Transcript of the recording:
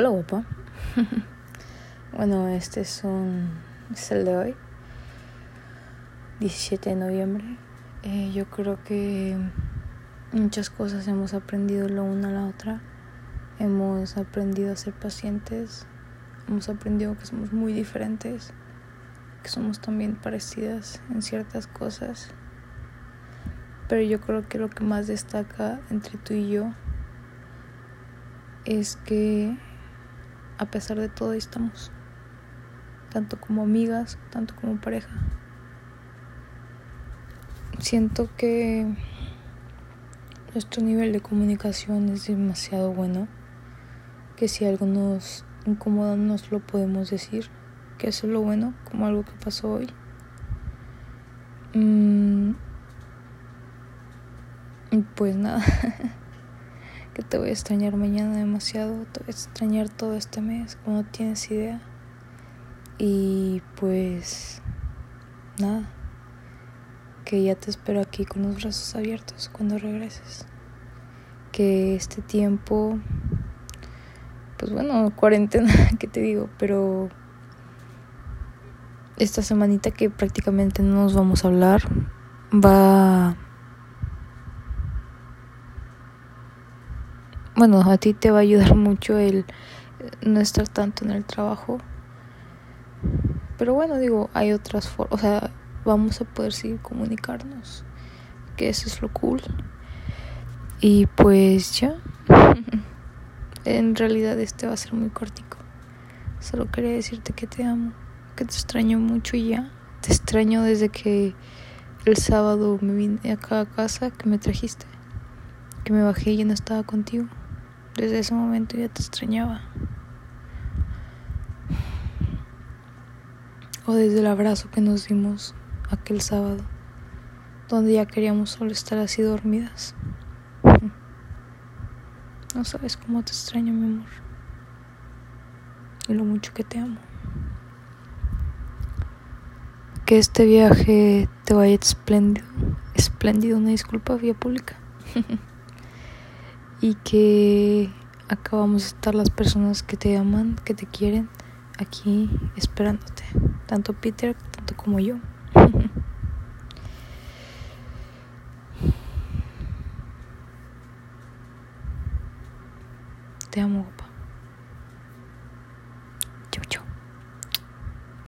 Hola guapa. bueno, este es un es el de hoy, 17 de noviembre. Eh, yo creo que muchas cosas hemos aprendido la una a la otra. Hemos aprendido a ser pacientes. Hemos aprendido que somos muy diferentes, que somos también parecidas en ciertas cosas. Pero yo creo que lo que más destaca entre tú y yo es que a pesar de todo estamos, tanto como amigas, tanto como pareja. Siento que nuestro nivel de comunicación es demasiado bueno, que si algo nos incomoda nos lo podemos decir, que eso es lo bueno, como algo que pasó hoy. Mm, pues nada. que te voy a extrañar mañana demasiado, te voy a extrañar todo este mes, como no tienes idea. Y pues nada, que ya te espero aquí con los brazos abiertos cuando regreses. Que este tiempo, pues bueno, cuarentena, que te digo, pero esta semanita que prácticamente no nos vamos a hablar va bueno, a ti te va a ayudar mucho el no estar tanto en el trabajo. Pero bueno, digo, hay otras formas, o sea, vamos a poder seguir comunicarnos, que eso es lo cool. Y pues ya, en realidad este va a ser muy cortico. Solo quería decirte que te amo, que te extraño mucho y ya. Te extraño desde que el sábado me vine acá a casa, que me trajiste, que me bajé y ya no estaba contigo. Desde ese momento ya te extrañaba. O desde el abrazo que nos dimos aquel sábado, donde ya queríamos solo estar así dormidas. No sabes cómo te extraño, mi amor. Y lo mucho que te amo. Que este viaje te vaya espléndido. Espléndido, una disculpa vía pública. y que acabamos de estar las personas que te aman, que te quieren, aquí esperándote, tanto Peter, tanto como yo. te amo.